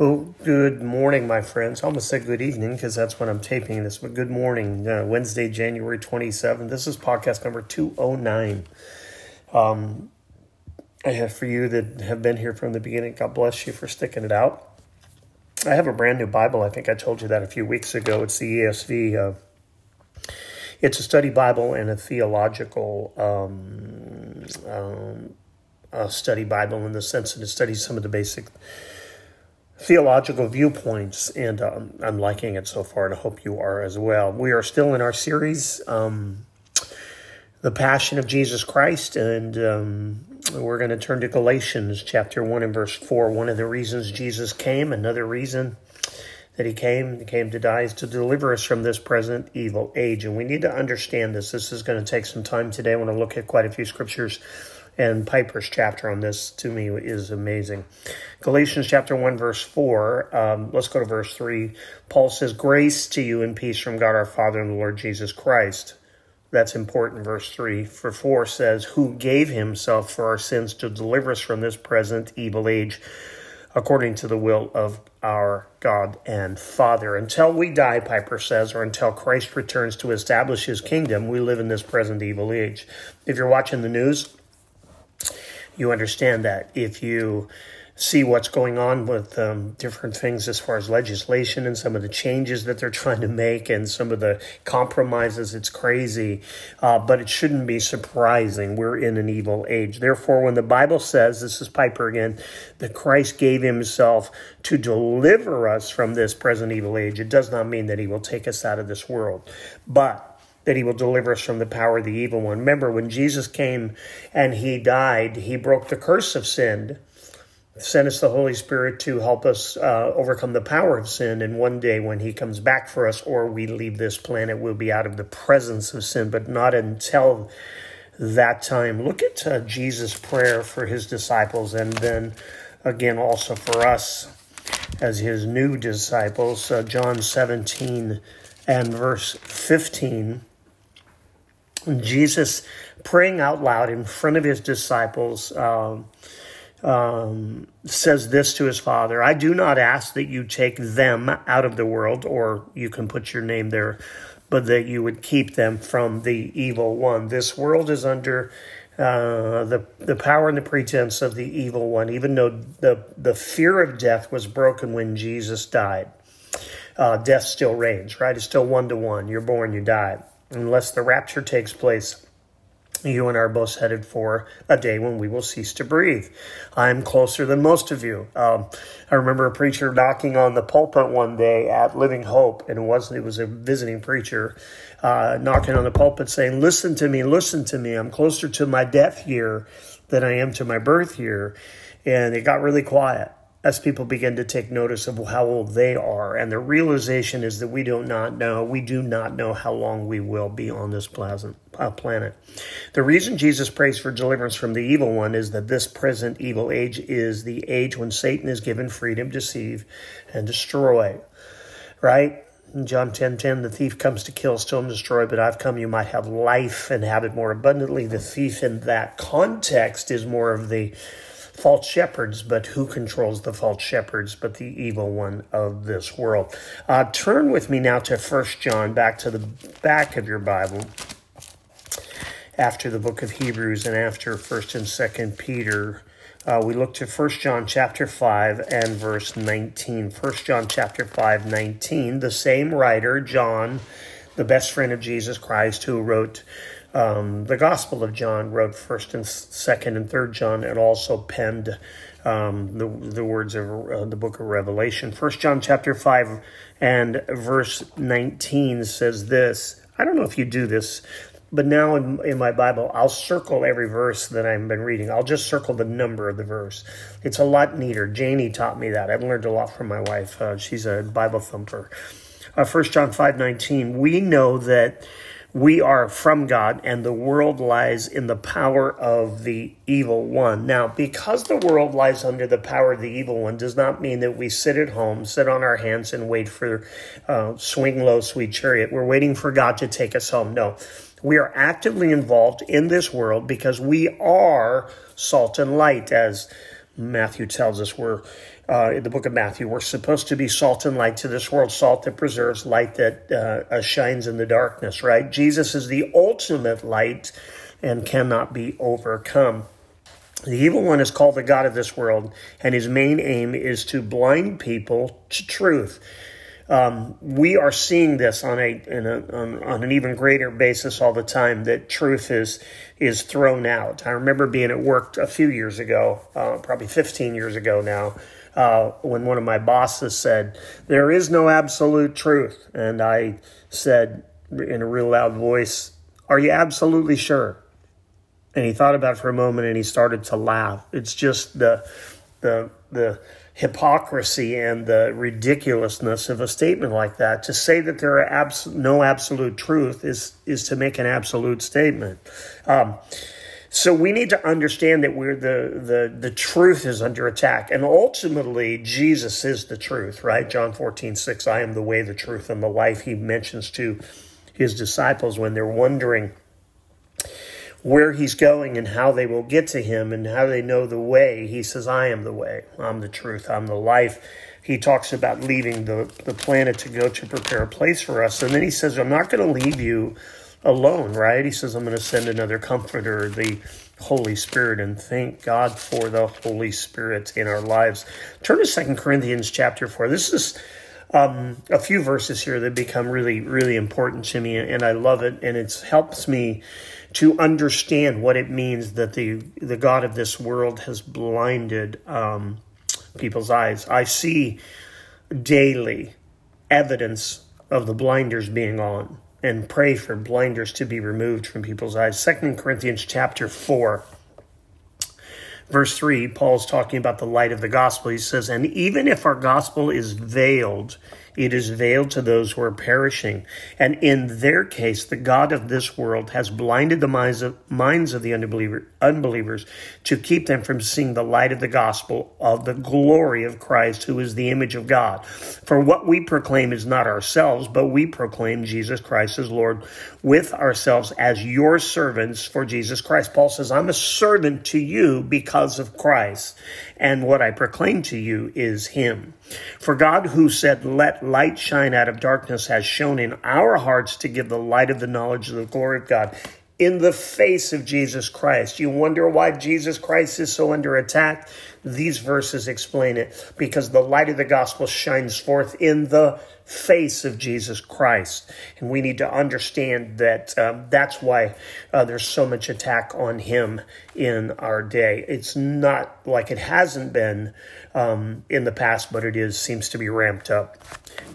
Well, good morning, my friends. I almost said good evening because that's when I'm taping this, but good morning. Uh, Wednesday, January 27th. This is podcast number 209. Um, I have for you that have been here from the beginning, God bless you for sticking it out. I have a brand new Bible. I think I told you that a few weeks ago. It's the ESV. Uh, it's a study Bible and a theological um, um, uh, study Bible in the sense that it studies some of the basic theological viewpoints, and um, I'm liking it so far, and I hope you are as well. We are still in our series, um, The Passion of Jesus Christ, and um, we're going to turn to Galatians chapter 1 and verse 4. One of the reasons Jesus came, another reason that he came, he came to die, is to deliver us from this present evil age. And we need to understand this. This is going to take some time today. I want to look at quite a few scriptures and Piper's chapter on this to me is amazing. Galatians chapter 1, verse 4. Um, let's go to verse 3. Paul says, Grace to you and peace from God our Father and the Lord Jesus Christ. That's important, verse 3. For 4 says, Who gave himself for our sins to deliver us from this present evil age, according to the will of our God and Father. Until we die, Piper says, or until Christ returns to establish his kingdom, we live in this present evil age. If you're watching the news, you understand that if you see what's going on with um, different things as far as legislation and some of the changes that they're trying to make and some of the compromises. It's crazy, uh, but it shouldn't be surprising. We're in an evil age. Therefore, when the Bible says, this is Piper again, that Christ gave himself to deliver us from this present evil age, it does not mean that he will take us out of this world. But that he will deliver us from the power of the evil one. Remember, when Jesus came and he died, he broke the curse of sin, sent us the Holy Spirit to help us uh, overcome the power of sin. And one day, when he comes back for us or we leave this planet, we'll be out of the presence of sin, but not until that time. Look at uh, Jesus' prayer for his disciples and then again also for us as his new disciples. Uh, John 17 and verse 15. Jesus praying out loud in front of his disciples um, um, says this to his father I do not ask that you take them out of the world, or you can put your name there, but that you would keep them from the evil one. This world is under. Uh, the the power and the pretense of the evil one, even though the the fear of death was broken when Jesus died, uh, death still reigns. Right, it's still one to one. You're born, you die unless the rapture takes place, you and I are both headed for a day when we will cease to breathe. I'm closer than most of you. Um, I remember a preacher knocking on the pulpit one day at Living Hope, and it wasn't, it was a visiting preacher uh, knocking on the pulpit saying, Listen to me, listen to me. I'm closer to my death year than I am to my birth year. And it got really quiet as people begin to take notice of how old they are. And the realization is that we do not know, we do not know how long we will be on this uh, planet. The reason Jesus prays for deliverance from the evil one is that this present evil age is the age when Satan is given freedom to deceive and destroy. Right? In John 10 10, the thief comes to kill, steal, and destroy, but I've come you might have life and have it more abundantly. The thief in that context is more of the false shepherds, but who controls the false shepherds but the evil one of this world? Uh, turn with me now to First John, back to the back of your Bible, after the book of Hebrews and after First and Second Peter. Uh, we look to First John chapter 5 and verse 19. First John chapter 5, 19. The same writer, John, the best friend of Jesus Christ, who wrote um, the Gospel of John wrote First and Second and Third John, and also penned um, the the words of uh, the Book of Revelation. First John chapter five and verse nineteen says this. I don't know if you do this, but now in, in my Bible, I'll circle every verse that I've been reading. I'll just circle the number of the verse. It's a lot neater. Janie taught me that. I've learned a lot from my wife. Uh, she's a Bible thumper. Uh, First John five nineteen. We know that we are from God and the world lies in the power of the evil one. Now, because the world lies under the power of the evil one does not mean that we sit at home, sit on our hands and wait for uh, swing low, sweet chariot. We're waiting for God to take us home. No, we are actively involved in this world because we are salt and light, as Matthew tells us. We're uh, in the book of Matthew. We're supposed to be salt and light to this world, salt that preserves, light that uh, uh, shines in the darkness, right? Jesus is the ultimate light and cannot be overcome. The evil one is called the God of this world, and his main aim is to blind people to truth. Um, we are seeing this on a, a on, on, an even greater basis all the time. That truth is is thrown out. I remember being at work a few years ago, uh, probably 15 years ago now, uh, when one of my bosses said, "There is no absolute truth," and I said in a real loud voice, "Are you absolutely sure?" And he thought about it for a moment and he started to laugh. It's just the the the hypocrisy and the ridiculousness of a statement like that. To say that there are abs- no absolute truth is is to make an absolute statement. Um, so we need to understand that we're the, the the truth is under attack, and ultimately Jesus is the truth, right? John 14, 6, I am the way, the truth, and the life. He mentions to his disciples when they're wondering where he's going and how they will get to him and how they know the way. He says, I am the way, I'm the truth, I'm the life. He talks about leaving the, the planet to go to prepare a place for us. And then he says, I'm not going to leave you alone, right? He says, I'm going to send another comforter, the Holy Spirit, and thank God for the Holy Spirit in our lives. Turn to Second Corinthians chapter 4. This is um, a few verses here that become really, really important to me, and I love it, and it helps me to understand what it means that the the God of this world has blinded um, people's eyes. I see daily evidence of the blinders being on and pray for blinders to be removed from people's eyes. Second Corinthians chapter 4 verse 3 Paul's talking about the light of the gospel. He says, "And even if our gospel is veiled, it is veiled to those who are perishing. And in their case, the God of this world has blinded the minds of, minds of the unbeliever, unbelievers to keep them from seeing the light of the gospel of the glory of Christ, who is the image of God. For what we proclaim is not ourselves, but we proclaim Jesus Christ as Lord with ourselves as your servants for Jesus Christ. Paul says, I'm a servant to you because of Christ and what I proclaim to you is Him. For God, who said, Let light shine out of darkness, has shown in our hearts to give the light of the knowledge of the glory of God in the face of Jesus Christ. You wonder why Jesus Christ is so under attack? These verses explain it because the light of the gospel shines forth in the face of Jesus Christ. And we need to understand that um, that's why uh, there's so much attack on him in our day. It's not like it hasn't been um, in the past, but it is seems to be ramped up.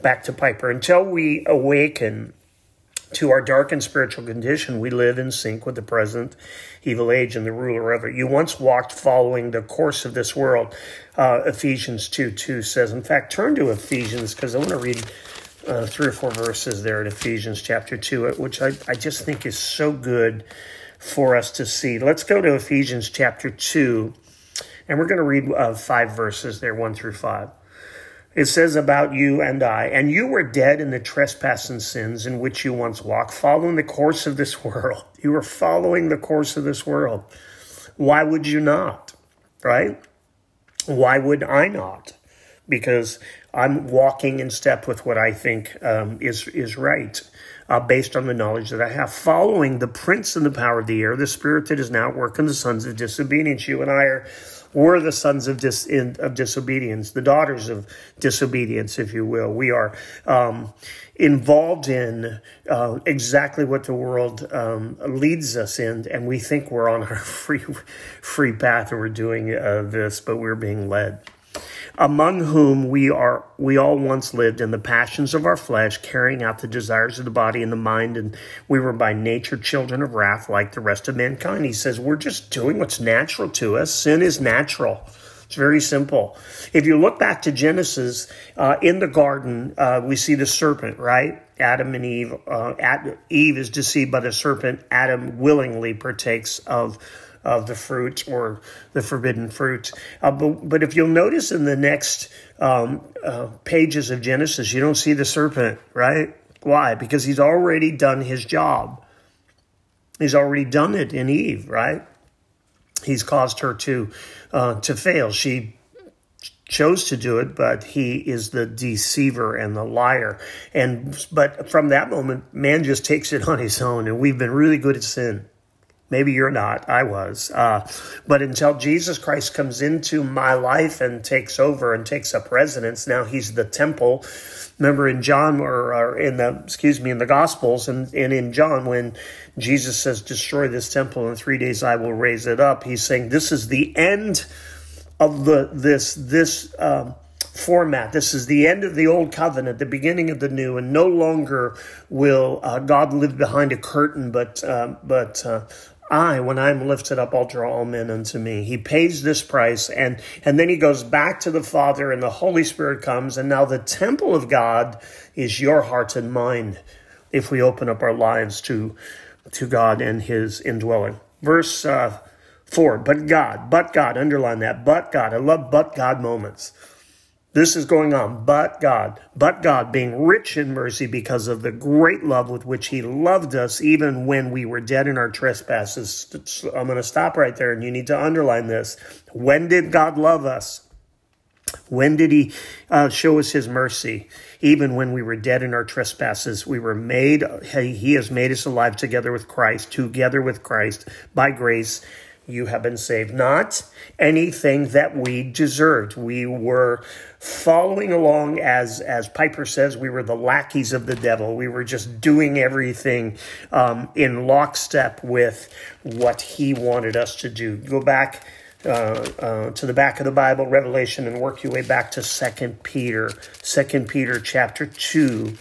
Back to Piper. Until we awaken to our darkened spiritual condition, we live in sync with the present evil age and the ruler of it. You once walked following the course of this world. Uh, Ephesians 2 2 says, in fact, turn to Ephesians because I want to read uh, three or four verses there in Ephesians chapter 2, which I, I just think is so good for us to see. Let's go to Ephesians chapter 2, and we're going to read uh, five verses there, 1 through 5. It says about you and I, and you were dead in the trespass and sins in which you once walked, following the course of this world. You were following the course of this world. Why would you not? Right? Why would I not? Because I'm walking in step with what I think um, is is right, uh, based on the knowledge that I have. Following the prince and the power of the air, the spirit that is now at work in the sons of disobedience. You and I are we're the sons of, dis, in, of disobedience, the daughters of disobedience, if you will. We are um, involved in uh, exactly what the world um, leads us in, and we think we're on our free, free path and we're doing uh, this, but we're being led among whom we are we all once lived in the passions of our flesh carrying out the desires of the body and the mind and we were by nature children of wrath like the rest of mankind. He says we're just doing what's natural to us. Sin is natural. It's very simple. If you look back to genesis uh, in the garden uh, we see the serpent right? Adam and eve uh, eve is deceived by the serpent. Adam willingly partakes of of the fruit or the forbidden fruit. Uh, but, but if you'll notice in the next um, uh, pages of Genesis, you don't see the serpent, right? Why? Because he's already done his job. He's already done it in Eve, right? He's caused her to uh, to fail. She chose to do it, but he is the deceiver and the liar. And but from that moment, man just takes it on his own, and we've been really good at sin. Maybe you're not. I was. Uh, but until Jesus Christ comes into my life and takes over and takes up residence, now he's the temple. Remember in John or, or in the excuse me in the Gospels and, and in John when Jesus says, "Destroy this temple in three days, I will raise it up." He's saying this is the end of the this this um, format. This is the end of the old covenant, the beginning of the new, and no longer will uh, God live behind a curtain, but uh, but uh, I, when I'm lifted up, I'll draw all men unto me. He pays this price, and and then he goes back to the Father, and the Holy Spirit comes, and now the temple of God is your heart and mind. If we open up our lives to to God and His indwelling, verse. Uh, Four, but God, but God, underline that, but God. I love but God moments. This is going on, but God, but God being rich in mercy because of the great love with which He loved us, even when we were dead in our trespasses. I'm going to stop right there, and you need to underline this. When did God love us? When did He uh, show us His mercy? Even when we were dead in our trespasses, we were made, He has made us alive together with Christ, together with Christ by grace you have been saved. Not anything that we deserved. We were following along as, as Piper says, we were the lackeys of the devil. We were just doing everything um, in lockstep with what he wanted us to do. Go back uh, uh, to the back of the Bible, Revelation, and work your way back to Second Peter, Second Peter chapter 2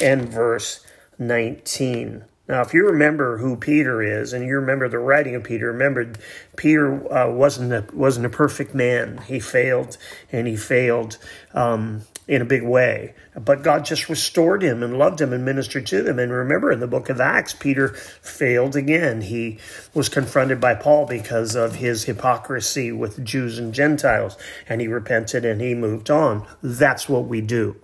and verse 19. Now, if you remember who Peter is, and you remember the writing of Peter, remember Peter uh, wasn't a, wasn't a perfect man. He failed, and he failed um, in a big way. But God just restored him and loved him and ministered to them. And remember, in the book of Acts, Peter failed again. He was confronted by Paul because of his hypocrisy with Jews and Gentiles, and he repented and he moved on. That's what we do.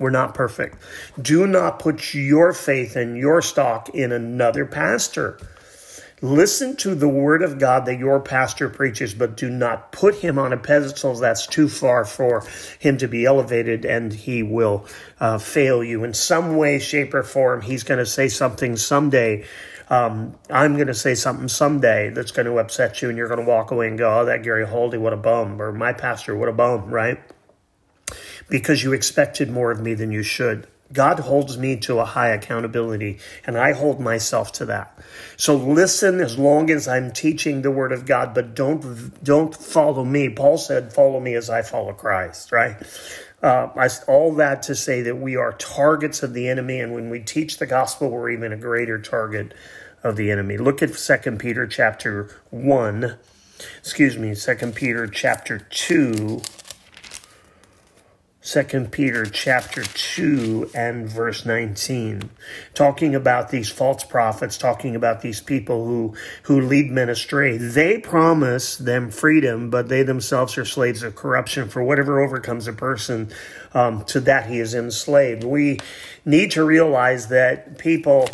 We're not perfect. Do not put your faith and your stock in another pastor. Listen to the word of God that your pastor preaches, but do not put him on a pedestal that's too far for him to be elevated, and he will uh, fail you in some way, shape, or form. He's going to say something someday. Um, I'm going to say something someday that's going to upset you, and you're going to walk away and go, "Oh, that Gary Holdy, what a bum!" or "My pastor, what a bum!" Right? Because you expected more of me than you should. God holds me to a high accountability, and I hold myself to that. So listen as long as I'm teaching the word of God, but don't don't follow me. Paul said, "Follow me as I follow Christ." Right? Uh, I, all that to say that we are targets of the enemy, and when we teach the gospel, we're even a greater target of the enemy. Look at Second Peter chapter one. Excuse me, Second Peter chapter two Second Peter chapter 2 and verse 19 talking about these false prophets talking about these people who who lead men astray they promise them freedom but they themselves are slaves of corruption for whatever overcomes a person um, to that he is enslaved we need to realize that people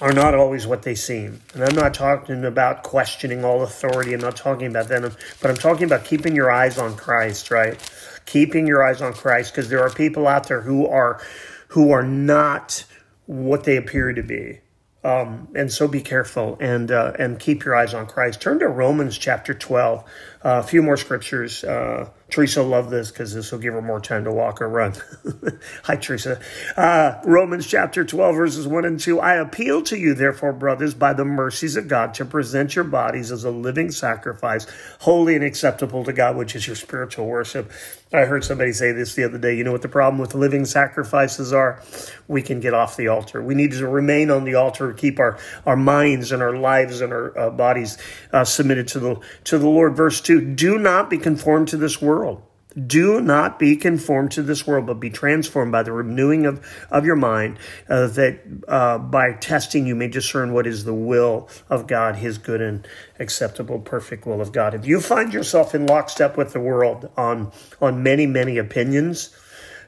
are not always what they seem. And I'm not talking about questioning all authority. I'm not talking about that. But I'm talking about keeping your eyes on Christ, right? Keeping your eyes on Christ because there are people out there who are who are not what they appear to be. Um, and so be careful and uh, and keep your eyes on Christ. Turn to Romans chapter 12. Uh, a few more scriptures. Uh, Teresa will love this because this will give her more time to walk or run. Hi, Teresa. Uh, Romans chapter 12, verses 1 and 2. I appeal to you, therefore, brothers, by the mercies of God, to present your bodies as a living sacrifice, holy and acceptable to God, which is your spiritual worship. I heard somebody say this the other day. You know what the problem with living sacrifices are? We can get off the altar. We need to remain on the altar, keep our, our minds and our lives and our uh, bodies uh, submitted to the, to the Lord. Verse 2 Do not be conformed to this world. Do not be conformed to this world, but be transformed by the renewing of, of your mind, uh, that uh, by testing you may discern what is the will of God, his good and acceptable, perfect will of God. If you find yourself in lockstep with the world on, on many, many opinions,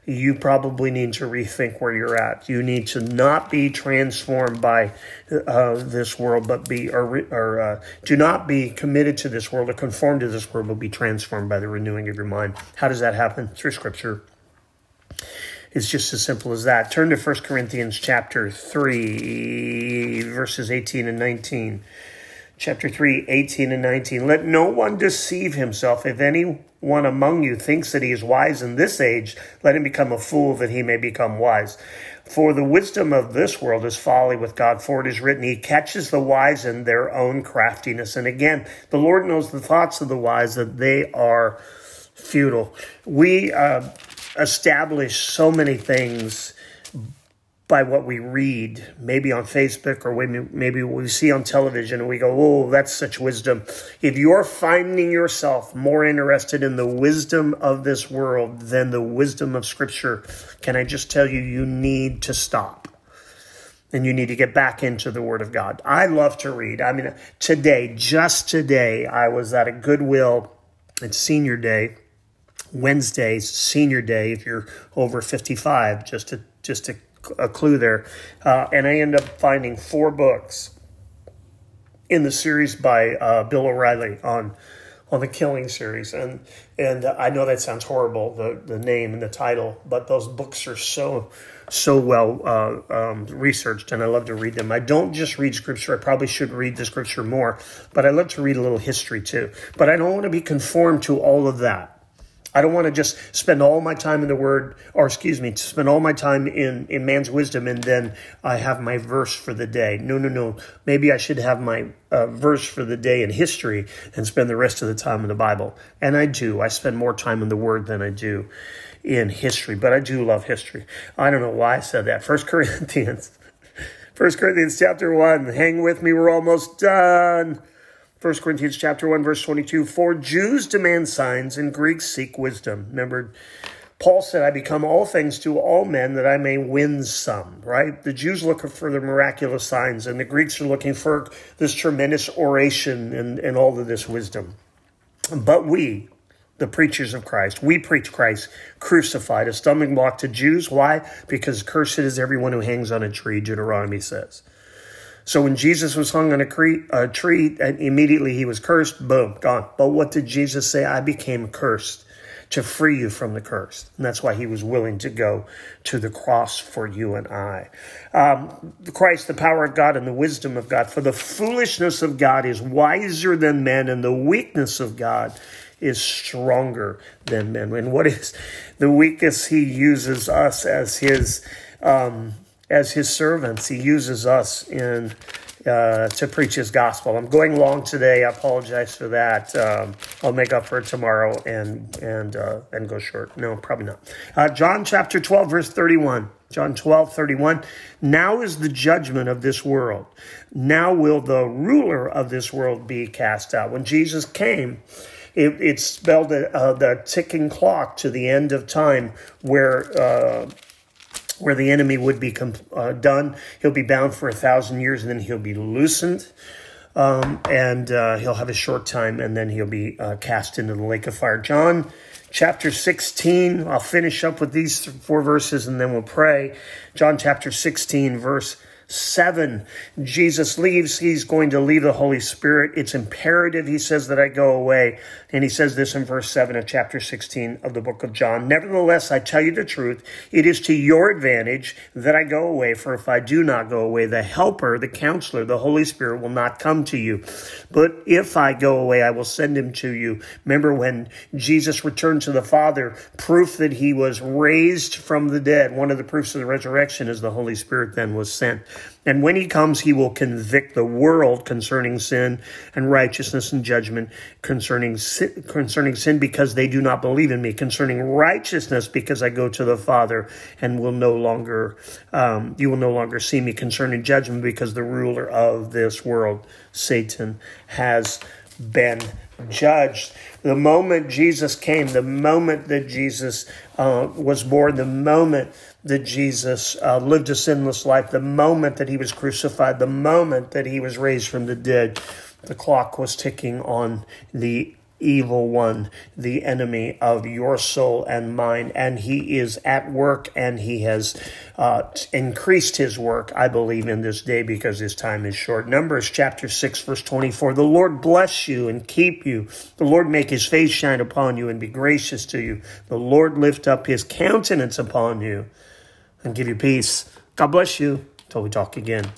you probably need to rethink where you're at. You need to not be transformed by uh, this world, but be or, or uh, do not be committed to this world or conform to this world, but be transformed by the renewing of your mind. How does that happen? Through Scripture. It's just as simple as that. Turn to 1 Corinthians chapter 3, verses 18 and 19 chapter 3, 18 and 19. Let no one deceive himself. If anyone among you thinks that he is wise in this age, let him become a fool that he may become wise. For the wisdom of this world is folly with God, for it is written, He catches the wise in their own craftiness. And again, the Lord knows the thoughts of the wise, that they are futile. We uh, establish so many things by what we read, maybe on Facebook or maybe we see on television, and we go, oh, that's such wisdom. If you're finding yourself more interested in the wisdom of this world than the wisdom of Scripture, can I just tell you, you need to stop. And you need to get back into the Word of God. I love to read. I mean, today, just today, I was at a Goodwill. It's senior day, Wednesday's senior day. If you're over 55, just to just to a clue there. Uh, and I end up finding four books in the series by uh, Bill O'Reilly on on the Killing series, and and I know that sounds horrible, the the name and the title, but those books are so so well uh, um, researched, and I love to read them. I don't just read scripture; I probably should read the scripture more, but I love to read a little history too. But I don't want to be conformed to all of that. I don't want to just spend all my time in the word, or excuse me, to spend all my time in, in man's wisdom and then I have my verse for the day. No, no, no. Maybe I should have my uh, verse for the day in history and spend the rest of the time in the Bible. And I do. I spend more time in the word than I do in history, but I do love history. I don't know why I said that. First Corinthians. First Corinthians chapter 1. Hang with me, we're almost done. 1 Corinthians chapter 1 verse 22 for Jews demand signs and Greeks seek wisdom. Remember Paul said I become all things to all men that I may win some, right? The Jews look for the miraculous signs and the Greeks are looking for this tremendous oration and, and all of this wisdom. But we, the preachers of Christ. We preach Christ crucified, a stumbling block to Jews. Why? Because cursed is everyone who hangs on a tree, Deuteronomy says. So when Jesus was hung on a, cre- a tree, and immediately he was cursed, boom, gone. But what did Jesus say? I became cursed to free you from the curse. And that's why he was willing to go to the cross for you and I. Um, Christ, the power of God and the wisdom of God. For the foolishness of God is wiser than men, and the weakness of God is stronger than men. And what is the weakness? He uses us as his. Um, as his servants. He uses us in uh, to preach his gospel. I'm going long today. I apologize for that. Um, I'll make up for it tomorrow and and uh, and go short. No, probably not. Uh, John chapter 12, verse 31. John 12, 31. Now is the judgment of this world. Now will the ruler of this world be cast out. When Jesus came, it, it spelled uh, the ticking clock to the end of time where uh, where the enemy would be uh, done. He'll be bound for a thousand years and then he'll be loosened. Um, and uh, he'll have a short time and then he'll be uh, cast into the lake of fire. John chapter 16, I'll finish up with these four verses and then we'll pray. John chapter 16, verse 7. Jesus leaves. He's going to leave the Holy Spirit. It's imperative, he says, that I go away. And he says this in verse 7 of chapter 16 of the book of John. Nevertheless, I tell you the truth. It is to your advantage that I go away. For if I do not go away, the helper, the counselor, the Holy Spirit will not come to you. But if I go away, I will send him to you. Remember when Jesus returned to the Father, proof that he was raised from the dead. One of the proofs of the resurrection is the Holy Spirit then was sent. And when he comes, he will convict the world concerning sin and righteousness and judgment concerning sin, concerning sin because they do not believe in me, concerning righteousness because I go to the Father and will no longer, um, you will no longer see me, concerning judgment because the ruler of this world, Satan, has been judged. The moment Jesus came, the moment that Jesus uh, was born, the moment that Jesus uh, lived a sinless life, the moment that he was crucified, the moment that he was raised from the dead, the clock was ticking on the evil one, the enemy of your soul and mine. And he is at work and he has uh, increased his work, I believe, in this day because his time is short. Numbers chapter 6, verse 24. The Lord bless you and keep you. The Lord make his face shine upon you and be gracious to you. The Lord lift up his countenance upon you and give you peace. God bless you. Till we talk again.